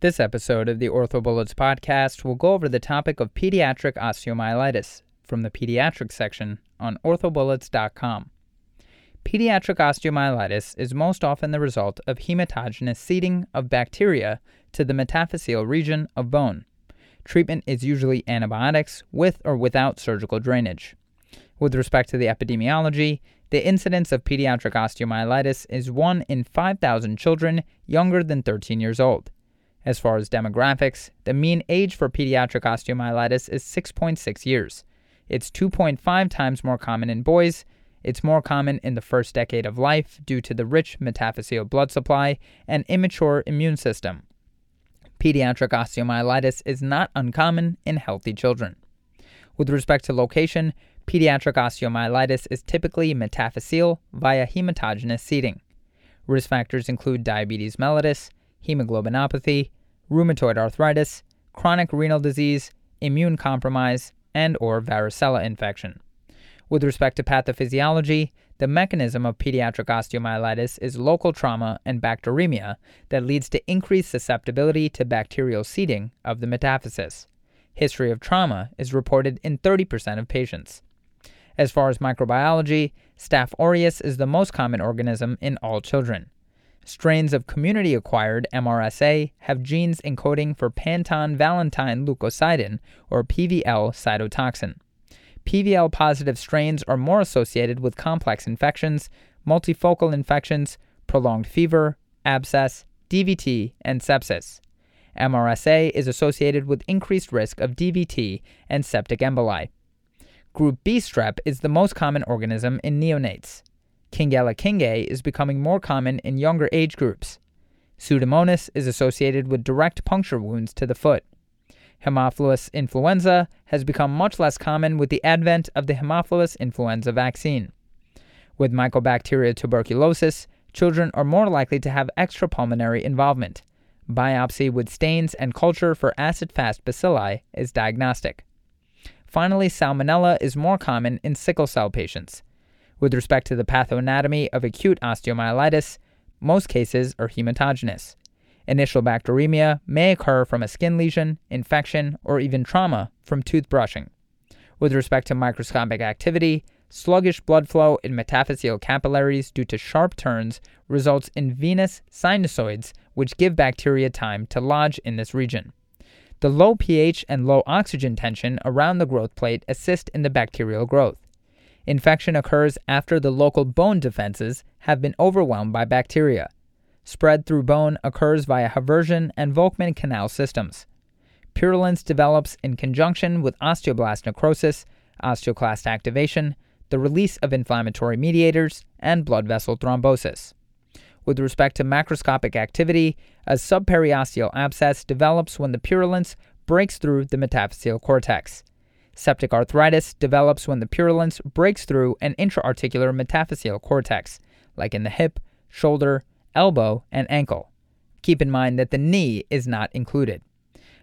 This episode of the OrthoBullets podcast will go over the topic of pediatric osteomyelitis from the pediatric section on orthobullets.com. Pediatric osteomyelitis is most often the result of hematogenous seeding of bacteria to the metaphyseal region of bone. Treatment is usually antibiotics with or without surgical drainage. With respect to the epidemiology, the incidence of pediatric osteomyelitis is 1 in 5,000 children younger than 13 years old. As far as demographics, the mean age for pediatric osteomyelitis is 6.6 years. It's 2.5 times more common in boys. It's more common in the first decade of life due to the rich metaphyseal blood supply and immature immune system. Pediatric osteomyelitis is not uncommon in healthy children. With respect to location, pediatric osteomyelitis is typically metaphyseal via hematogenous seeding. Risk factors include diabetes mellitus, hemoglobinopathy, rheumatoid arthritis, chronic renal disease, immune compromise, and or varicella infection. With respect to pathophysiology, the mechanism of pediatric osteomyelitis is local trauma and bacteremia that leads to increased susceptibility to bacterial seeding of the metaphysis. History of trauma is reported in 30% of patients. As far as microbiology, Staph aureus is the most common organism in all children. Strains of community acquired MRSA have genes encoding for Panton Valentine leukocidin, or PVL cytotoxin. PVL positive strains are more associated with complex infections, multifocal infections, prolonged fever, abscess, DVT, and sepsis. MRSA is associated with increased risk of DVT and septic emboli. Group B strep is the most common organism in neonates. Kingella kingae is becoming more common in younger age groups. Pseudomonas is associated with direct puncture wounds to the foot. Haemophilus influenza has become much less common with the advent of the Haemophilus influenza vaccine. With Mycobacteria tuberculosis, children are more likely to have extrapulmonary involvement. Biopsy with stains and culture for acid fast bacilli is diagnostic. Finally, salmonella is more common in sickle cell patients. With respect to the pathoanatomy of acute osteomyelitis, most cases are hematogenous. Initial bacteremia may occur from a skin lesion, infection, or even trauma from toothbrushing. With respect to microscopic activity, sluggish blood flow in metaphyseal capillaries due to sharp turns results in venous sinusoids, which give bacteria time to lodge in this region. The low pH and low oxygen tension around the growth plate assist in the bacterial growth. Infection occurs after the local bone defenses have been overwhelmed by bacteria. Spread through bone occurs via Haversian and Volkmann canal systems. Purulence develops in conjunction with osteoblast necrosis, osteoclast activation, the release of inflammatory mediators, and blood vessel thrombosis. With respect to macroscopic activity, a subperiosteal abscess develops when the purulence breaks through the metaphyseal cortex. Septic arthritis develops when the purulence breaks through an intraarticular metaphyseal cortex, like in the hip, shoulder, elbow, and ankle. Keep in mind that the knee is not included.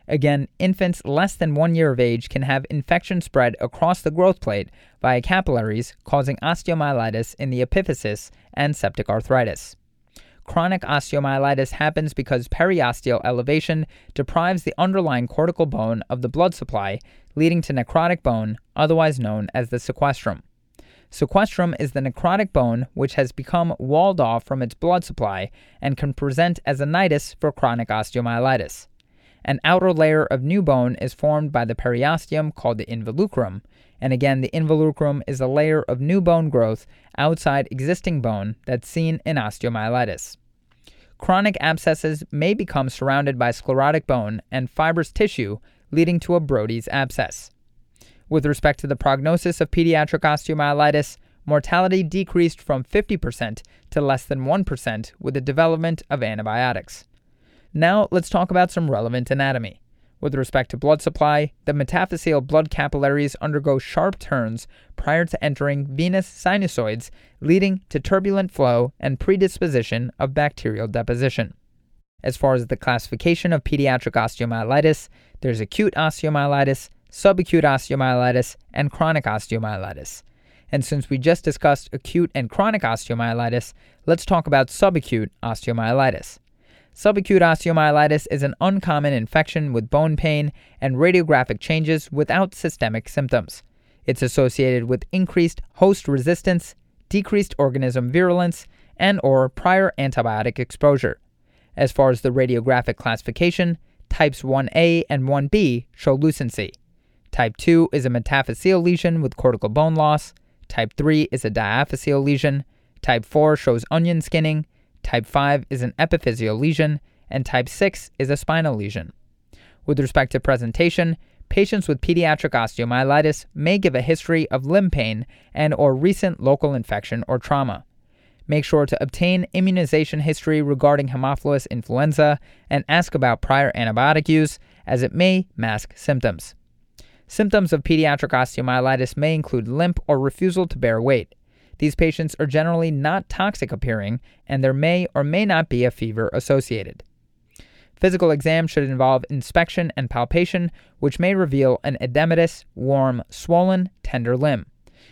Again, infants less than one year of age can have infection spread across the growth plate via capillaries, causing osteomyelitis in the epiphysis and septic arthritis. Chronic osteomyelitis happens because periosteal elevation deprives the underlying cortical bone of the blood supply, leading to necrotic bone, otherwise known as the sequestrum. Sequestrum is the necrotic bone which has become walled off from its blood supply and can present as a nidus for chronic osteomyelitis. An outer layer of new bone is formed by the periosteum called the involucrum, and again, the involucrum is a layer of new bone growth outside existing bone that's seen in osteomyelitis. Chronic abscesses may become surrounded by sclerotic bone and fibrous tissue, leading to a Brodie's abscess. With respect to the prognosis of pediatric osteomyelitis, mortality decreased from 50% to less than 1% with the development of antibiotics. Now, let's talk about some relevant anatomy. With respect to blood supply, the metaphyseal blood capillaries undergo sharp turns prior to entering venous sinusoids, leading to turbulent flow and predisposition of bacterial deposition. As far as the classification of pediatric osteomyelitis, there's acute osteomyelitis, subacute osteomyelitis, and chronic osteomyelitis. And since we just discussed acute and chronic osteomyelitis, let's talk about subacute osteomyelitis. Subacute osteomyelitis is an uncommon infection with bone pain and radiographic changes without systemic symptoms. It's associated with increased host resistance, decreased organism virulence, and or prior antibiotic exposure. As far as the radiographic classification, types 1A and 1B show lucency. Type 2 is a metaphyseal lesion with cortical bone loss. Type 3 is a diaphyseal lesion. Type 4 shows onion skinning. Type 5 is an epiphyseal lesion. And type 6 is a spinal lesion. With respect to presentation, patients with pediatric osteomyelitis may give a history of limb pain and or recent local infection or trauma. Make sure to obtain immunization history regarding Haemophilus influenza and ask about prior antibiotic use as it may mask symptoms. Symptoms of pediatric osteomyelitis may include limp or refusal to bear weight. These patients are generally not toxic appearing, and there may or may not be a fever associated. Physical exam should involve inspection and palpation, which may reveal an edematous, warm, swollen, tender limb.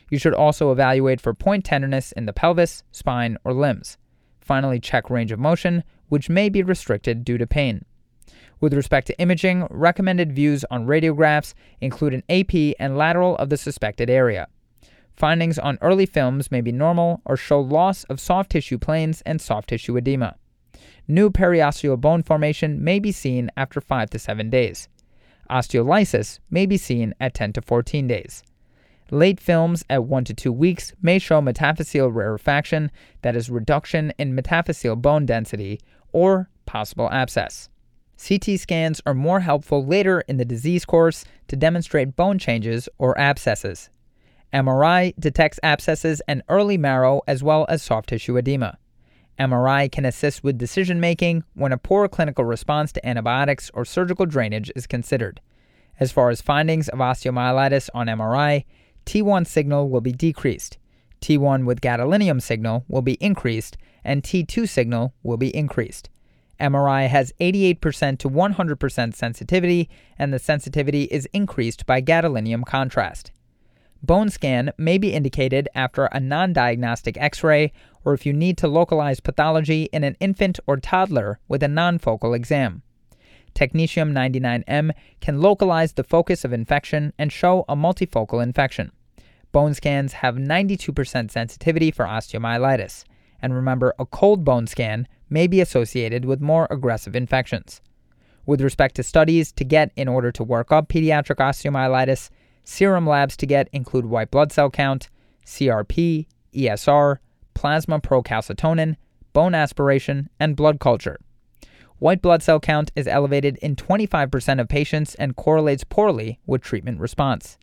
You should also evaluate for point tenderness in the pelvis, spine, or limbs. Finally, check range of motion, which may be restricted due to pain. With respect to imaging, recommended views on radiographs include an AP and lateral of the suspected area. Findings on early films may be normal or show loss of soft tissue planes and soft tissue edema. New periosteal bone formation may be seen after 5 to 7 days. Osteolysis may be seen at 10 to 14 days. Late films at 1 to 2 weeks may show metaphyseal rarefaction, that is, reduction in metaphyseal bone density, or possible abscess. CT scans are more helpful later in the disease course to demonstrate bone changes or abscesses. MRI detects abscesses and early marrow as well as soft tissue edema. MRI can assist with decision making when a poor clinical response to antibiotics or surgical drainage is considered. As far as findings of osteomyelitis on MRI, T1 signal will be decreased, T1 with gadolinium signal will be increased, and T2 signal will be increased. MRI has 88% to 100% sensitivity, and the sensitivity is increased by gadolinium contrast. Bone scan may be indicated after a non diagnostic x ray or if you need to localize pathology in an infant or toddler with a non focal exam. Technetium 99M can localize the focus of infection and show a multifocal infection. Bone scans have 92% sensitivity for osteomyelitis. And remember, a cold bone scan may be associated with more aggressive infections. With respect to studies to get in order to work up pediatric osteomyelitis, serum labs to get include white blood cell count, CRP, ESR, plasma procalcitonin, bone aspiration, and blood culture. White blood cell count is elevated in 25% of patients and correlates poorly with treatment response.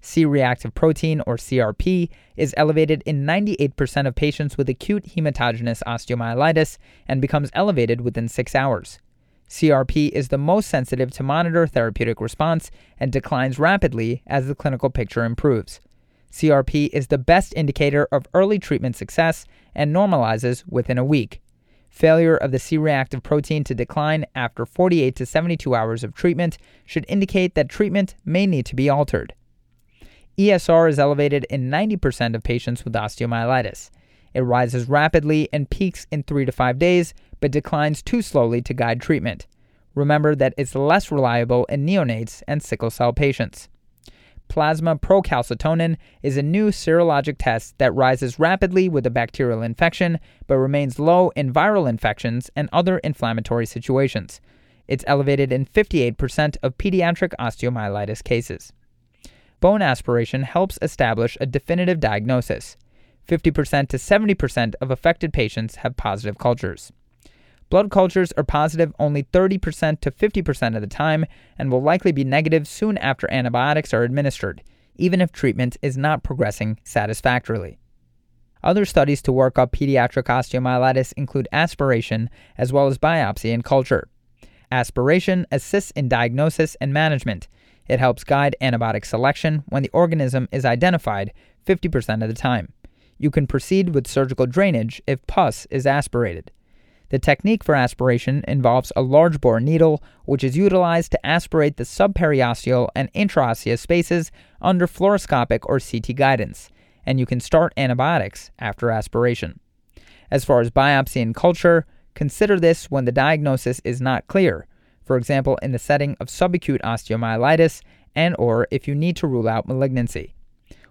C reactive protein, or CRP, is elevated in 98% of patients with acute hematogenous osteomyelitis and becomes elevated within six hours. CRP is the most sensitive to monitor therapeutic response and declines rapidly as the clinical picture improves. CRP is the best indicator of early treatment success and normalizes within a week. Failure of the C reactive protein to decline after 48 to 72 hours of treatment should indicate that treatment may need to be altered. ESR is elevated in 90% of patients with osteomyelitis. It rises rapidly and peaks in 3 to 5 days, but declines too slowly to guide treatment. Remember that it's less reliable in neonates and sickle cell patients. Plasma procalcitonin is a new serologic test that rises rapidly with a bacterial infection but remains low in viral infections and other inflammatory situations. It's elevated in 58% of pediatric osteomyelitis cases bone aspiration helps establish a definitive diagnosis. 50% to 70% of affected patients have positive cultures. Blood cultures are positive only 30% to 50% of the time and will likely be negative soon after antibiotics are administered, even if treatment is not progressing satisfactorily. Other studies to work up pediatric osteomyelitis include aspiration as well as biopsy and culture. Aspiration assists in diagnosis and management, it helps guide antibiotic selection when the organism is identified 50% of the time. You can proceed with surgical drainage if pus is aspirated. The technique for aspiration involves a large bore needle, which is utilized to aspirate the subperiosteal and intraosseous spaces under fluoroscopic or CT guidance, and you can start antibiotics after aspiration. As far as biopsy and culture, Consider this when the diagnosis is not clear, for example, in the setting of subacute osteomyelitis and or if you need to rule out malignancy.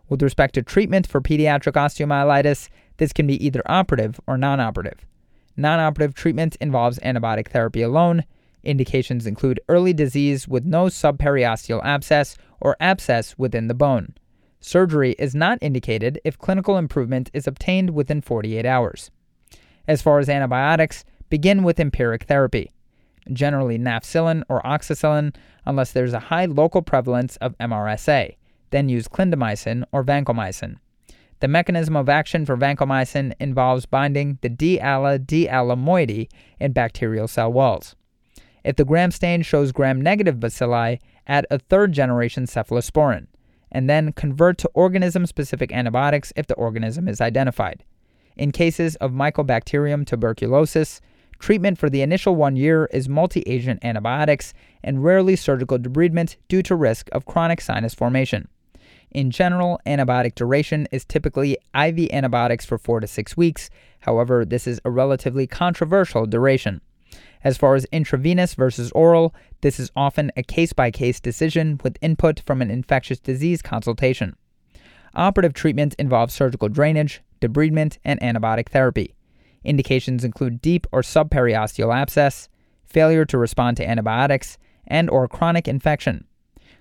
With respect to treatment for pediatric osteomyelitis, this can be either operative or non-operative. Non-operative treatment involves antibiotic therapy alone. Indications include early disease with no subperiosteal abscess or abscess within the bone. Surgery is not indicated if clinical improvement is obtained within 48 hours. As far as antibiotics, begin with empiric therapy, generally nafcillin or oxacillin, unless there's a high local prevalence of MRSA. Then use clindamycin or vancomycin. The mechanism of action for vancomycin involves binding the D-ala D-ala moiety in bacterial cell walls. If the gram stain shows gram-negative bacilli, add a third-generation cephalosporin, and then convert to organism-specific antibiotics if the organism is identified. In cases of Mycobacterium tuberculosis, treatment for the initial one year is multi agent antibiotics and rarely surgical debridement due to risk of chronic sinus formation. In general, antibiotic duration is typically IV antibiotics for 4 to 6 weeks. However, this is a relatively controversial duration. As far as intravenous versus oral, this is often a case by case decision with input from an infectious disease consultation. Operative treatment involves surgical drainage, debridement, and antibiotic therapy. Indications include deep or subperiosteal abscess, failure to respond to antibiotics, and or chronic infection.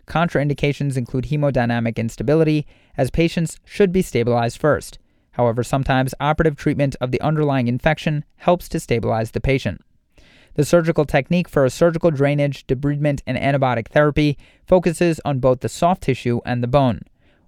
Contraindications include hemodynamic instability, as patients should be stabilized first. However, sometimes operative treatment of the underlying infection helps to stabilize the patient. The surgical technique for surgical drainage, debridement, and antibiotic therapy focuses on both the soft tissue and the bone.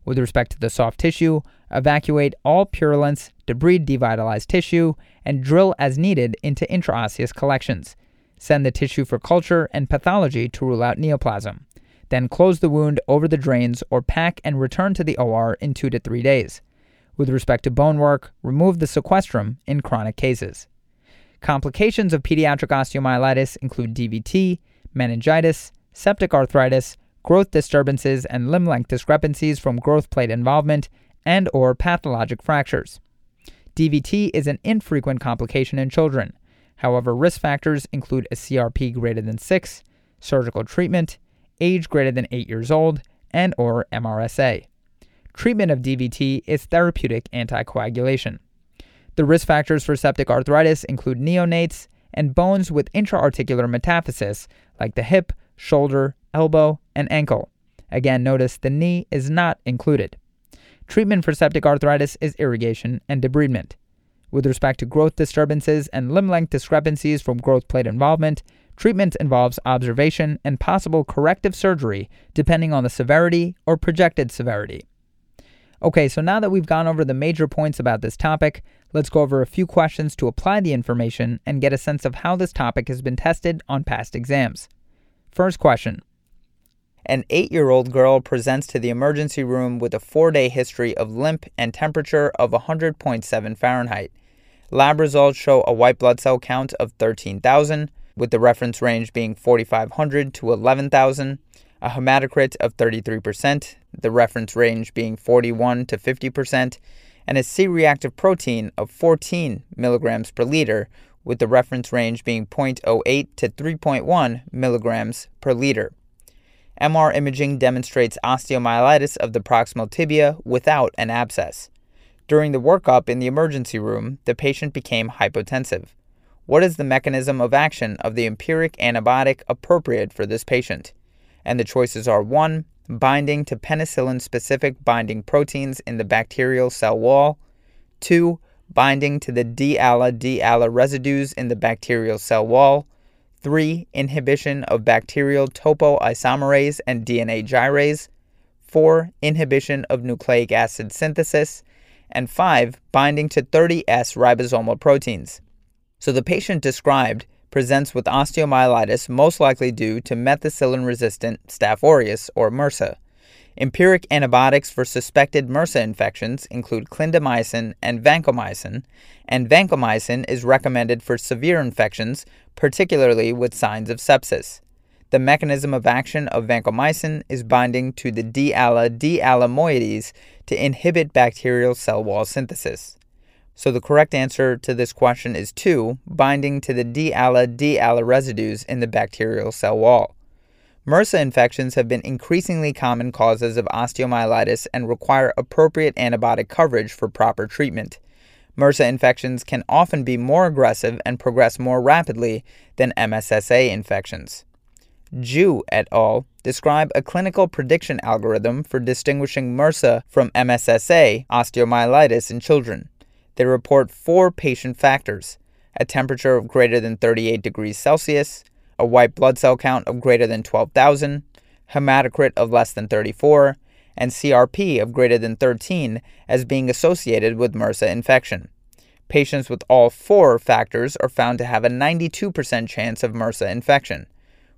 With respect to the soft tissue, evacuate all purulence, debride devitalized tissue, and drill as needed into intraosseous collections. Send the tissue for culture and pathology to rule out neoplasm. Then close the wound over the drains or pack and return to the OR in two to three days. With respect to bone work, remove the sequestrum in chronic cases. Complications of pediatric osteomyelitis include DVT, meningitis, septic arthritis, growth disturbances and limb length discrepancies from growth plate involvement and or pathologic fractures. DVT is an infrequent complication in children. However, risk factors include a CRP greater than 6, surgical treatment, age greater than 8 years old, and or MRSA. Treatment of DVT is therapeutic anticoagulation. The risk factors for septic arthritis include neonates and bones with intraarticular metaphysis like the hip, shoulder, elbow, and ankle. Again, notice the knee is not included. Treatment for septic arthritis is irrigation and debridement. With respect to growth disturbances and limb length discrepancies from growth plate involvement, treatment involves observation and possible corrective surgery depending on the severity or projected severity. Okay, so now that we've gone over the major points about this topic, let's go over a few questions to apply the information and get a sense of how this topic has been tested on past exams. First question An eight year old girl presents to the emergency room with a four day history of limp and temperature of 100.7 Fahrenheit. Lab results show a white blood cell count of 13,000, with the reference range being 4,500 to 11,000, a hematocrit of 33%, the reference range being 41 to 50%, and a C reactive protein of 14 milligrams per liter, with the reference range being 0.08 to 3.1 milligrams per liter. MR imaging demonstrates osteomyelitis of the proximal tibia without an abscess. During the workup in the emergency room, the patient became hypotensive. What is the mechanism of action of the empiric antibiotic appropriate for this patient? And the choices are 1. Binding to penicillin specific binding proteins in the bacterial cell wall, 2 binding to the D-ala D-ala residues in the bacterial cell wall. 3. Inhibition of bacterial topoisomerase and DNA gyrase. 4. Inhibition of nucleic acid synthesis. And 5. Binding to 30S ribosomal proteins. So the patient described presents with osteomyelitis most likely due to methicillin resistant Staph aureus or MRSA. Empiric antibiotics for suspected MRSA infections include clindamycin and vancomycin, and vancomycin is recommended for severe infections, particularly with signs of sepsis. The mechanism of action of vancomycin is binding to the D-ala D-ala moieties to inhibit bacterial cell wall synthesis. So the correct answer to this question is 2, binding to the D-ALA D-ALA residues in the bacterial cell wall. MRSA infections have been increasingly common causes of osteomyelitis and require appropriate antibiotic coverage for proper treatment. MRSA infections can often be more aggressive and progress more rapidly than MSSA infections. Ju et al. describe a clinical prediction algorithm for distinguishing MRSA from MSSA osteomyelitis in children. They report four patient factors a temperature of greater than 38 degrees Celsius, a white blood cell count of greater than 12,000, hematocrit of less than 34, and CRP of greater than 13 as being associated with MRSA infection. Patients with all four factors are found to have a 92% chance of MRSA infection,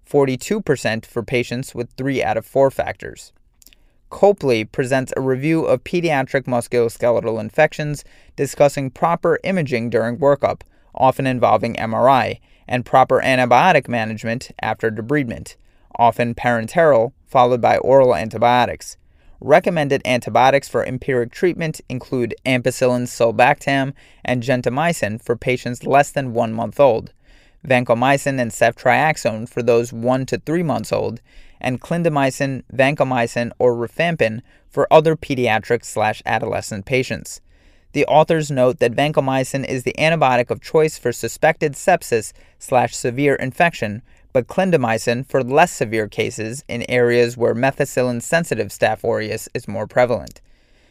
42% for patients with three out of four factors. Copley presents a review of pediatric musculoskeletal infections, discussing proper imaging during workup, often involving MRI, and proper antibiotic management after debridement, often parenteral, followed by oral antibiotics. Recommended antibiotics for empiric treatment include ampicillin sulbactam and gentamicin for patients less than one month old, vancomycin and ceftriaxone for those one to three months old, and clindamycin, vancomycin, or rifampin for other pediatric slash adolescent patients. The authors note that vancomycin is the antibiotic of choice for suspected sepsis slash severe infection, but clindamycin for less severe cases in areas where methicillin sensitive Staph aureus is more prevalent.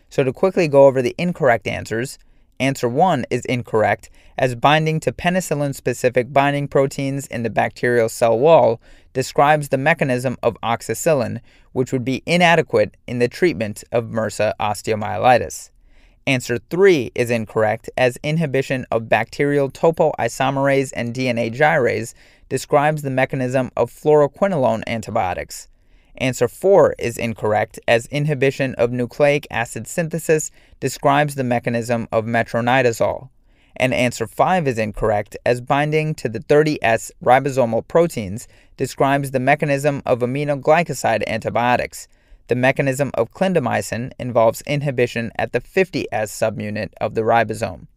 So, to quickly go over the incorrect answers, answer 1 is incorrect, as binding to penicillin specific binding proteins in the bacterial cell wall describes the mechanism of oxacillin, which would be inadequate in the treatment of MRSA osteomyelitis. Answer 3 is incorrect, as inhibition of bacterial topoisomerase and DNA gyrase describes the mechanism of fluoroquinolone antibiotics. Answer 4 is incorrect, as inhibition of nucleic acid synthesis describes the mechanism of metronidazole and answer 5 is incorrect, as binding to the 30S ribosomal proteins describes the mechanism of aminoglycoside antibiotics. The mechanism of clindamycin involves inhibition at the 50S subunit of the ribosome.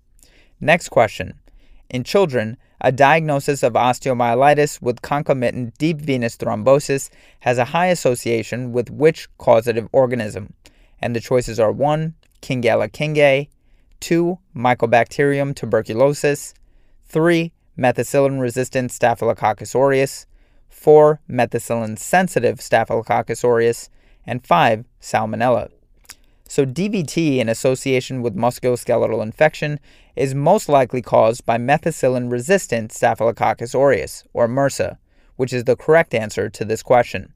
Next question. In children, a diagnosis of osteomyelitis with concomitant deep venous thrombosis has a high association with which causative organism? And the choices are 1. Kingella kingae, 2. Mycobacterium tuberculosis, 3. Methicillin resistant Staphylococcus aureus, 4. Methicillin sensitive Staphylococcus aureus, and 5. Salmonella. So, DVT in association with musculoskeletal infection is most likely caused by methicillin resistant Staphylococcus aureus, or MRSA, which is the correct answer to this question.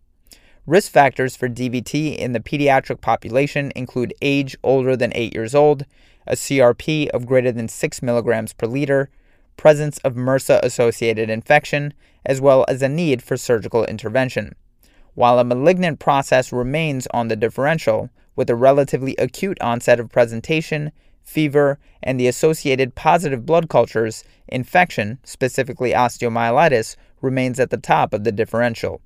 Risk factors for DVT in the pediatric population include age older than 8 years old, a CRP of greater than 6 milligrams per liter, presence of MRSA associated infection, as well as a need for surgical intervention. While a malignant process remains on the differential, with a relatively acute onset of presentation, fever, and the associated positive blood cultures, infection, specifically osteomyelitis, remains at the top of the differential.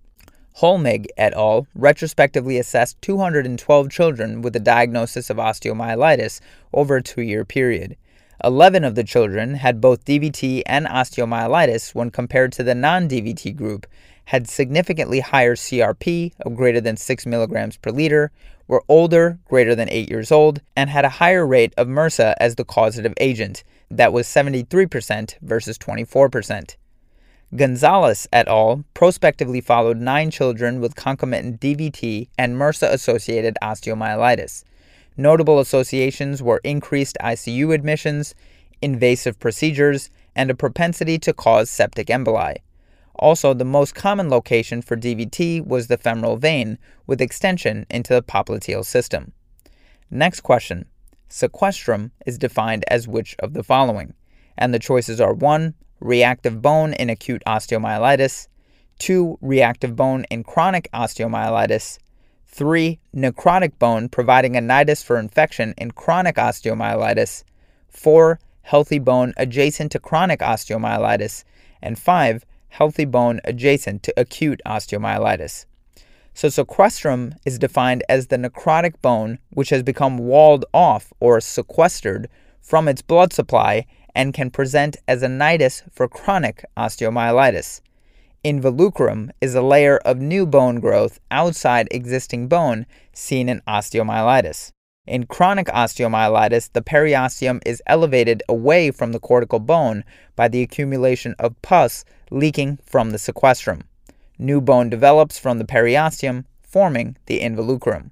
Hollmig et al. retrospectively assessed 212 children with a diagnosis of osteomyelitis over a two year period. 11 of the children had both DVT and osteomyelitis when compared to the non DVT group, had significantly higher CRP of greater than 6 milligrams per liter, were older, greater than 8 years old, and had a higher rate of MRSA as the causative agent. That was 73% versus 24%. Gonzalez et al. prospectively followed nine children with concomitant DVT and MRSA associated osteomyelitis. Notable associations were increased ICU admissions, invasive procedures, and a propensity to cause septic emboli. Also, the most common location for DVT was the femoral vein, with extension into the popliteal system. Next question Sequestrum is defined as which of the following? And the choices are 1 reactive bone in acute osteomyelitis, 2. reactive bone in chronic osteomyelitis, 3. necrotic bone providing a nidus for infection in chronic osteomyelitis, 4. healthy bone adjacent to chronic osteomyelitis, and 5. healthy bone adjacent to acute osteomyelitis. So, sequestrum is defined as the necrotic bone which has become walled off or sequestered from its blood supply and can present as a nidus for chronic osteomyelitis. Involucrum is a layer of new bone growth outside existing bone seen in osteomyelitis. In chronic osteomyelitis, the periosteum is elevated away from the cortical bone by the accumulation of pus leaking from the sequestrum. New bone develops from the periosteum, forming the involucrum.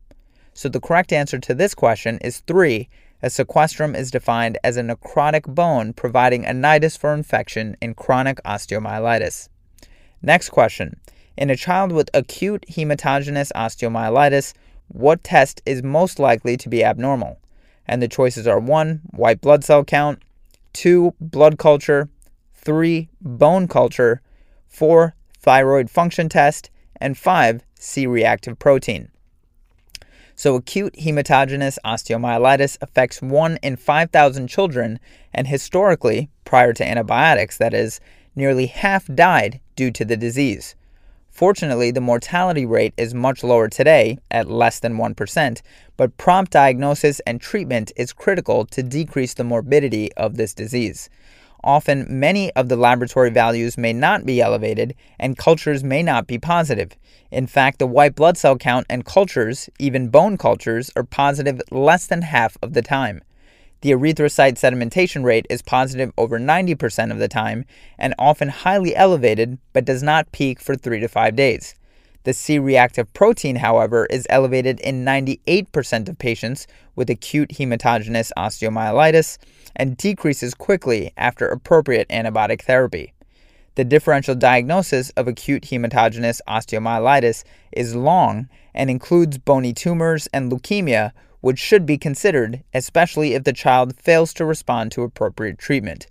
So the correct answer to this question is 3. A sequestrum is defined as a necrotic bone providing a nidus for infection in chronic osteomyelitis. Next question. In a child with acute hematogenous osteomyelitis, what test is most likely to be abnormal? And the choices are 1. White blood cell count, 2. Blood culture, 3. Bone culture, 4. Thyroid function test, and 5. C reactive protein. So, acute hematogenous osteomyelitis affects 1 in 5,000 children, and historically, prior to antibiotics, that is, nearly half died due to the disease. Fortunately, the mortality rate is much lower today, at less than 1%, but prompt diagnosis and treatment is critical to decrease the morbidity of this disease. Often, many of the laboratory values may not be elevated and cultures may not be positive. In fact, the white blood cell count and cultures, even bone cultures, are positive less than half of the time. The erythrocyte sedimentation rate is positive over 90% of the time and often highly elevated, but does not peak for 3 to 5 days. The C reactive protein, however, is elevated in 98% of patients with acute hematogenous osteomyelitis and decreases quickly after appropriate antibiotic therapy. The differential diagnosis of acute hematogenous osteomyelitis is long and includes bony tumors and leukemia, which should be considered, especially if the child fails to respond to appropriate treatment.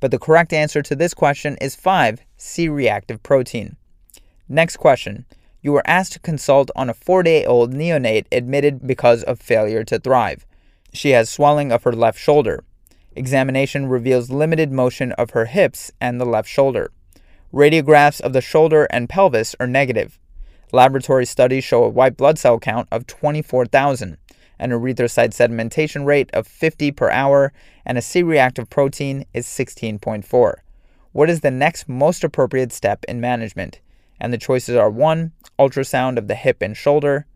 But the correct answer to this question is 5 C reactive protein. Next question. You were asked to consult on a four day old neonate admitted because of failure to thrive. She has swelling of her left shoulder. Examination reveals limited motion of her hips and the left shoulder. Radiographs of the shoulder and pelvis are negative. Laboratory studies show a white blood cell count of 24,000 an erythrocyte sedimentation rate of 50 per hour, and a C reactive protein is 16.4. What is the next most appropriate step in management? And the choices are 1. Ultrasound of the hip and shoulder,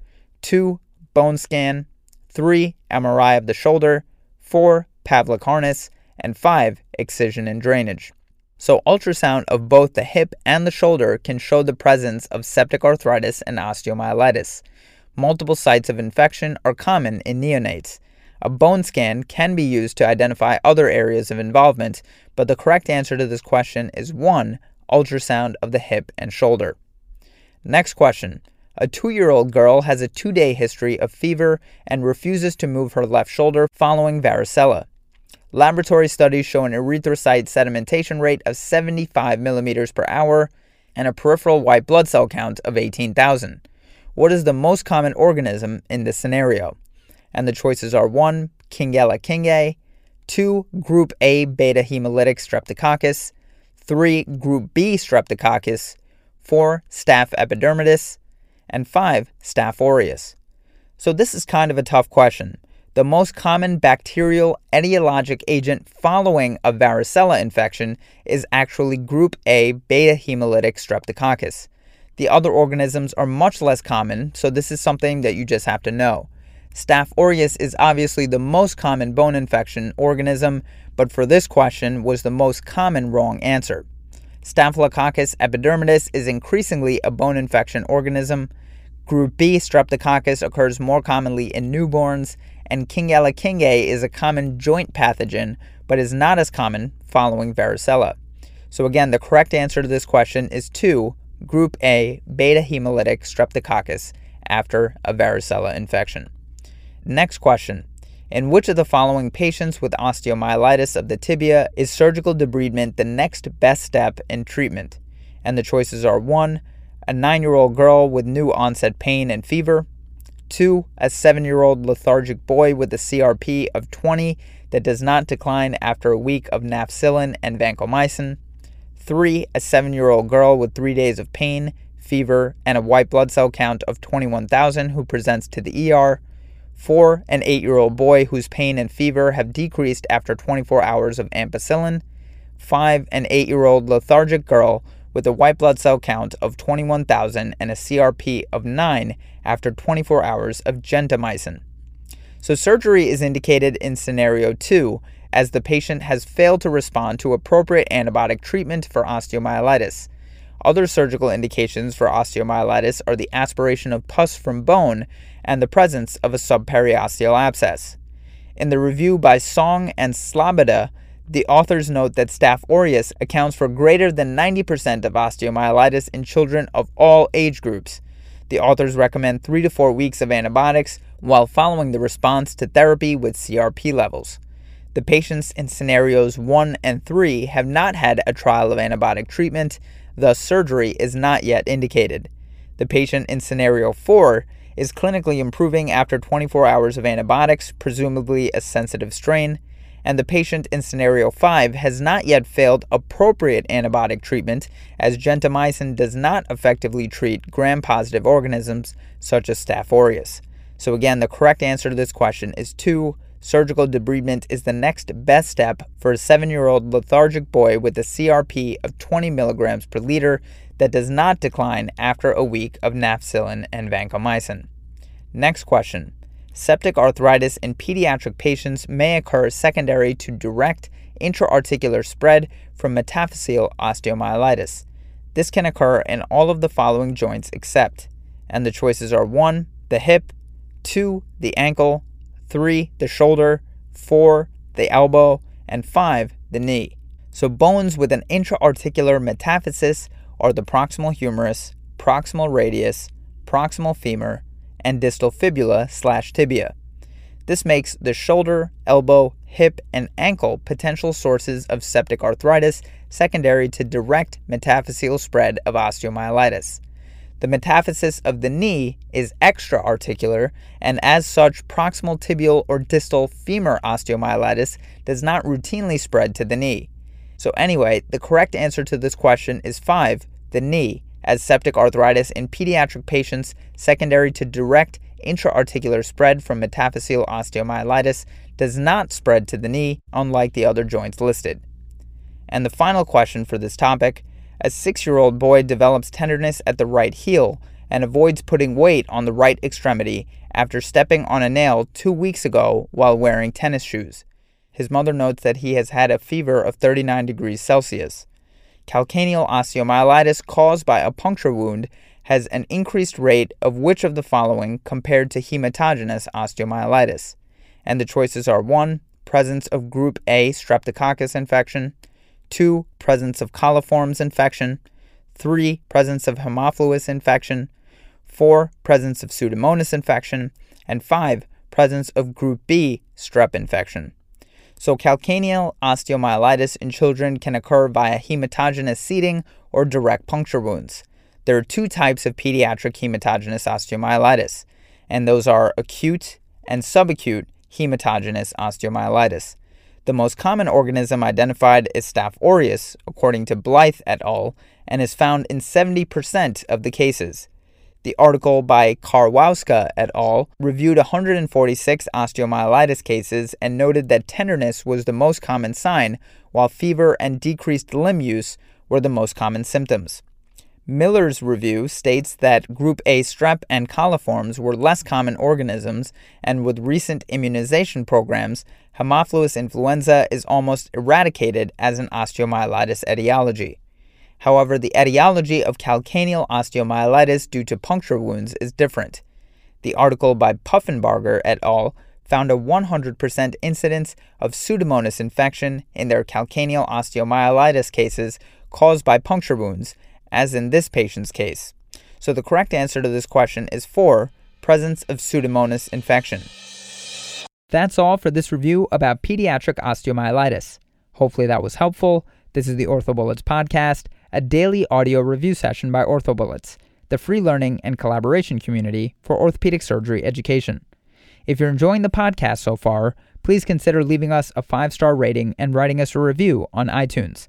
2. Bone scan, 3. MRI of the shoulder, 4. Pavlik harness, and 5. Excision and drainage. So, ultrasound of both the hip and the shoulder can show the presence of septic arthritis and osteomyelitis multiple sites of infection are common in neonates. A bone scan can be used to identify other areas of involvement, but the correct answer to this question is 1. Ultrasound of the hip and shoulder. Next question. A two year old girl has a two day history of fever and refuses to move her left shoulder following varicella. Laboratory studies show an erythrocyte sedimentation rate of 75 millimeters per hour and a peripheral white blood cell count of 18,000. What is the most common organism in this scenario? And the choices are 1. Kingella kingae, 2. Group A beta hemolytic streptococcus, 3. Group B streptococcus, 4. Staph epidermidis, and 5. Staph aureus. So this is kind of a tough question. The most common bacterial etiologic agent following a varicella infection is actually group A beta hemolytic streptococcus. The other organisms are much less common, so this is something that you just have to know. Staph aureus is obviously the most common bone infection organism, but for this question was the most common wrong answer. Staphylococcus epidermidis is increasingly a bone infection organism. Group B streptococcus occurs more commonly in newborns, and Kingella kingae is a common joint pathogen, but is not as common following varicella. So again, the correct answer to this question is 2, Group A beta hemolytic streptococcus after a varicella infection. Next question. In which of the following patients with osteomyelitis of the tibia is surgical debridement the next best step in treatment? And the choices are 1. A 9 year old girl with new onset pain and fever. 2. A 7 year old lethargic boy with a CRP of 20 that does not decline after a week of nafcillin and vancomycin. Three, a seven year old girl with three days of pain, fever, and a white blood cell count of 21,000 who presents to the ER. 4. An 8 year old boy whose pain and fever have decreased after 24 hours of ampicillin. 5. An 8 year old lethargic girl with a white blood cell count of 21,000 and a CRP of 9 after 24 hours of gentamicin. So, surgery is indicated in scenario 2 as the patient has failed to respond to appropriate antibiotic treatment for osteomyelitis. Other surgical indications for osteomyelitis are the aspiration of pus from bone and the presence of a subperiosteal abscess. In the review by Song and Sloboda, the authors note that Staph aureus accounts for greater than 90% of osteomyelitis in children of all age groups. The authors recommend 3 to 4 weeks of antibiotics while following the response to therapy with CRP levels. The patients in scenarios 1 and 3 have not had a trial of antibiotic treatment, thus, surgery is not yet indicated. The patient in scenario 4 is clinically improving after 24 hours of antibiotics, presumably a sensitive strain, and the patient in scenario 5 has not yet failed appropriate antibiotic treatment, as gentamicin does not effectively treat gram positive organisms such as Staph aureus. So, again, the correct answer to this question is 2 surgical debridement is the next best step for a seven year old lethargic boy with a CRP of 20 milligrams per liter that does not decline after a week of nafcillin and vancomycin. Next question Septic arthritis in pediatric patients may occur secondary to direct intra-articular spread from metaphyseal osteomyelitis. This can occur in all of the following joints except, and the choices are 1. the hip, 2. the ankle, 3. The shoulder, 4. The elbow, and 5. The knee. So bones with an intra-articular metaphysis are the proximal humerus, proximal radius, proximal femur, and distal fibula slash tibia. This makes the shoulder, elbow, hip, and ankle potential sources of septic arthritis secondary to direct metaphyseal spread of osteomyelitis. The metaphysis of the knee is extra articular, and as such, proximal tibial or distal femur osteomyelitis does not routinely spread to the knee. So, anyway, the correct answer to this question is 5, the knee, as septic arthritis in pediatric patients secondary to direct intra-articular spread from metaphyseal osteomyelitis does not spread to the knee, unlike the other joints listed. And the final question for this topic a six year old boy develops tenderness at the right heel and avoids putting weight on the right extremity after stepping on a nail two weeks ago while wearing tennis shoes. His mother notes that he has had a fever of 39 degrees Celsius. Calcaneal osteomyelitis caused by a puncture wound has an increased rate of which of the following compared to hematogenous osteomyelitis? And the choices are 1. Presence of group A streptococcus infection, 2. Presence of coliforms infection. 3. Presence of Haemophilus infection. 4. Presence of Pseudomonas infection. And 5. Presence of Group B strep infection. So, calcaneal osteomyelitis in children can occur via hematogenous seeding or direct puncture wounds. There are two types of pediatric hematogenous osteomyelitis, and those are acute and subacute hematogenous osteomyelitis. The most common organism identified is Staph aureus, according to Blyth et al., and is found in 70% of the cases. The article by Karwowska et al. reviewed 146 osteomyelitis cases and noted that tenderness was the most common sign, while fever and decreased limb use were the most common symptoms. Miller's review states that group A strep and coliforms were less common organisms, and with recent immunization programs, Haemophilus influenza is almost eradicated as an osteomyelitis etiology. However, the etiology of calcaneal osteomyelitis due to puncture wounds is different. The article by Puffinbarger et al. found a 100% incidence of Pseudomonas infection in their calcaneal osteomyelitis cases caused by puncture wounds as in this patient's case. So the correct answer to this question is 4, presence of Pseudomonas infection. That's all for this review about pediatric osteomyelitis. Hopefully that was helpful. This is the OrthoBullets podcast, a daily audio review session by OrthoBullets, the free learning and collaboration community for orthopedic surgery education. If you're enjoying the podcast so far, please consider leaving us a five star rating and writing us a review on iTunes.